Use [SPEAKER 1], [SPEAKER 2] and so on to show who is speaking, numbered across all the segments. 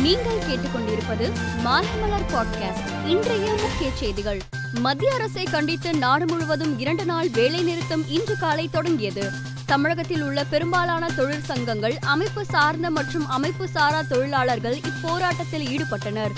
[SPEAKER 1] நீங்கள் கேட்டுக்கொண்டிருப்பது மாலைமலர் பாட்காஸ்ட் இன்றைய முக்கிய செய்திகள். மத்திய அரசை கண்டித்து நாடு முழுவதும் இரண்டு நாள் வேலை நிறுத்தம் இன்று காலை தொடங்கியது. தமிழகத்தில் உள்ள பெரும்பாலான தொழிற்சங்கங்கள் அமைப்பு சார்ந்த மற்றும் அமைப்பு சாரா தொழிலாளர்கள் இப்போராட்டத்தில் ஈடுபட்டனர்.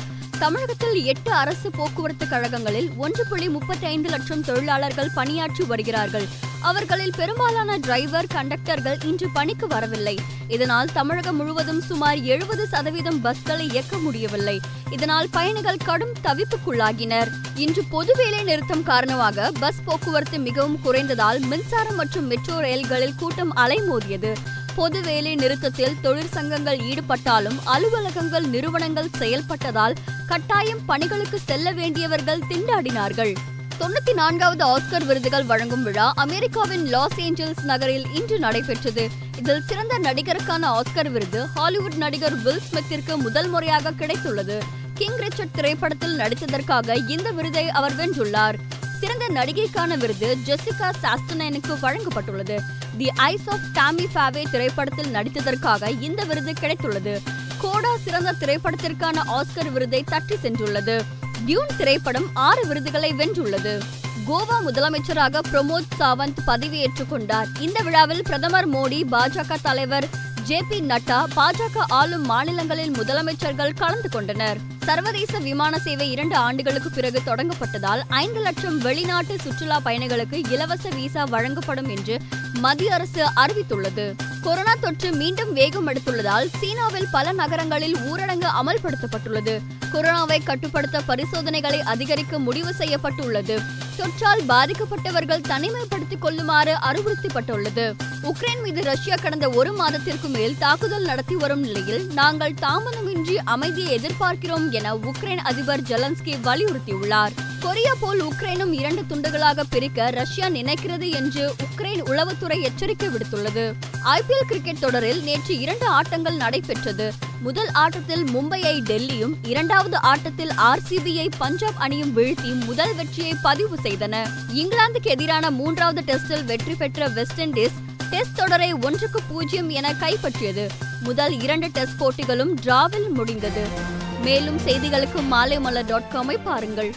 [SPEAKER 1] தமிழகத்தில் எட்டு அரசு போக்குவரத்து கழகங்களில் ஒன்று புள்ளி முப்பத்தி ஐந்து லட்சம் தொழிலாளர்கள் பணியாற்றி வருகிறார்கள். அவர்களில் பெரும்பாலான டிரைவர் கண்டக்டர்கள் இன்று பணிக்கு வரவில்லை. இதனால் தமிழகம் முழுவதும் சுமார் எழுபது சதவீதம் பஸ்களை இயக்க முடியவில்லை. இதனால் பயணிகள் கடும் தவிப்புக்குள்ளாகினர். இன்று பொது வேலை நிறுத்தம் காரணமாக பஸ் போக்குவரத்து மிகவும் குறைந்ததால் மின்சாரம் மற்றும் மெட்ரோ ரயில்களில் கூட்டம் அலைமோதியது. பொது வேலை நிறுத்தத்தில் தொழிற்சங்கங்கள் ஈடுபட்டாலும் அலுவலகங்கள் நிறுவனங்கள் செயல்பட்டதால் கட்டாயம் பணிகளுக்கு செல்ல வேண்டியவர்கள் திண்டாடினார்கள். தொண்ணூத்தி நான்காவது ஆஸ்கர் விருதுகள் வழங்கும் விழா அமெரிக்காவின் லாஸ் ஏஞ்சல்ஸ் நகரில் இன்று நடைபெற்றது. இதில் சிறந்த நடிகருக்கான ஆஸ்கர் விருது ஹாலிவுட் நடிகர் வில் ஸ்மித்திற்கு முதல் முறையாக கிடைத்துள்ளது. கிங் ரிச்சர்ட் திரைப்படத்தில் நடித்ததற்காக இந்த விருதை அவர் வென்றுள்ளார். சிறந்த நடிகைக்கான விருது ஜெசிகா சாஸ்டனைனுக்கு வழங்கப்பட்டுள்ளது. The eyes of Tammy Faye திரைப்படத்தில் நடித்ததற்காக இந்த விருது கிடைத்துள்ளது. கோடா சிறந்த திரைப்படத்திற்கான ஆஸ்கர் விருதை தட்டி சென்றுள்ளது. டியூன் திரைப்படம் ஆறு விருதுகளை வென்றுள்ளது. கோவா முதலமைச்சராக பிரமோத் சாவந்த் பதவியேற்றுக் கொண்டார். இந்த விழாவில் பிரதமர் மோடி பாஜக தலைவர் ஜே பி நட்டா பாஜக ஆளும் மாநிலங்களில் முதலமைச்சர்கள் கலந்து கொண்டனர். சர்வதேச விமான சேவை இரண்டு ஆண்டுகளுக்கு பிறகு தொடங்கப்பட்டதால் ஐந்து லட்சம் வெளிநாட்டு சுற்றுலா பயணிகளுக்கு இலவச விசா வழங்கப்படும் என்று மத்திய அரசு அறிவித்துள்ளது. கொரோனா தொற்று மீண்டும் வேகம் எடுத்துள்ளதால் சீனாவில் பல நகரங்களில் ஊரடங்கு அமல்படுத்தப்பட்டுள்ளது. கொரோனாவை கட்டுப்படுத்த பரிசோதனைகளை அதிகரிக்க முடிவு செய்யப்பட்டுள்ளது. தொற்றால் பாதிக்கப்பட்டவர்கள் தனிமைப்படுத்திக் கொள்ளுமாறு அறிவுறுத்தப்பட்டுள்ளது. உக்ரைன் மீது ரஷ்யா கடந்த ஒரு மாதத்திற்கு மேல் தாக்குதல் நடத்தி வரும் நிலையில் நாங்கள் தாமதமின்றி அமைதியை எதிர்பார்க்கிறோம் என உக்ரைன் அதிபர் ஜெலன்ஸ்கி வலியுறுத்தியுள்ளார். கொரியா போல் உக்ரைனும் இரண்டு துண்டுகளாக பிரிக்க ரஷ்யா நினைக்கிறது என்று உக்ரைன் உளவுத்துறை எச்சரிக்கை விடுத்துள்ளது. ஐபிஎல் கிரிக்கெட் தொடரில் நேற்று இரண்டு ஆட்டங்கள் நடைபெற்றது. முதல் ஆட்டத்தில் மும்பையை டெல்லியும் இரண்டாவது ஆட்டத்தில் ஆர்சிபியை பஞ்சாப் அணியும் வீழ்த்தி முதல் வெற்றியை பதிவு செய்தன. இங்கிலாந்துக்கு எதிரான மூன்றாவது டெஸ்டில் வெற்றி பெற்ற வெஸ்ட் இண்டீஸ் டெஸ்ட் தொடரை ஒன்றுக்கு பூஜ்ஜியம் என கைப்பற்றியது. முதல் இரண்டு டெஸ்ட் போட்டிகளும் டிராவில் முடிந்தது. மேலும் செய்திகளுக்கு மாலைமலர் டாட் காமை பாருங்கள்.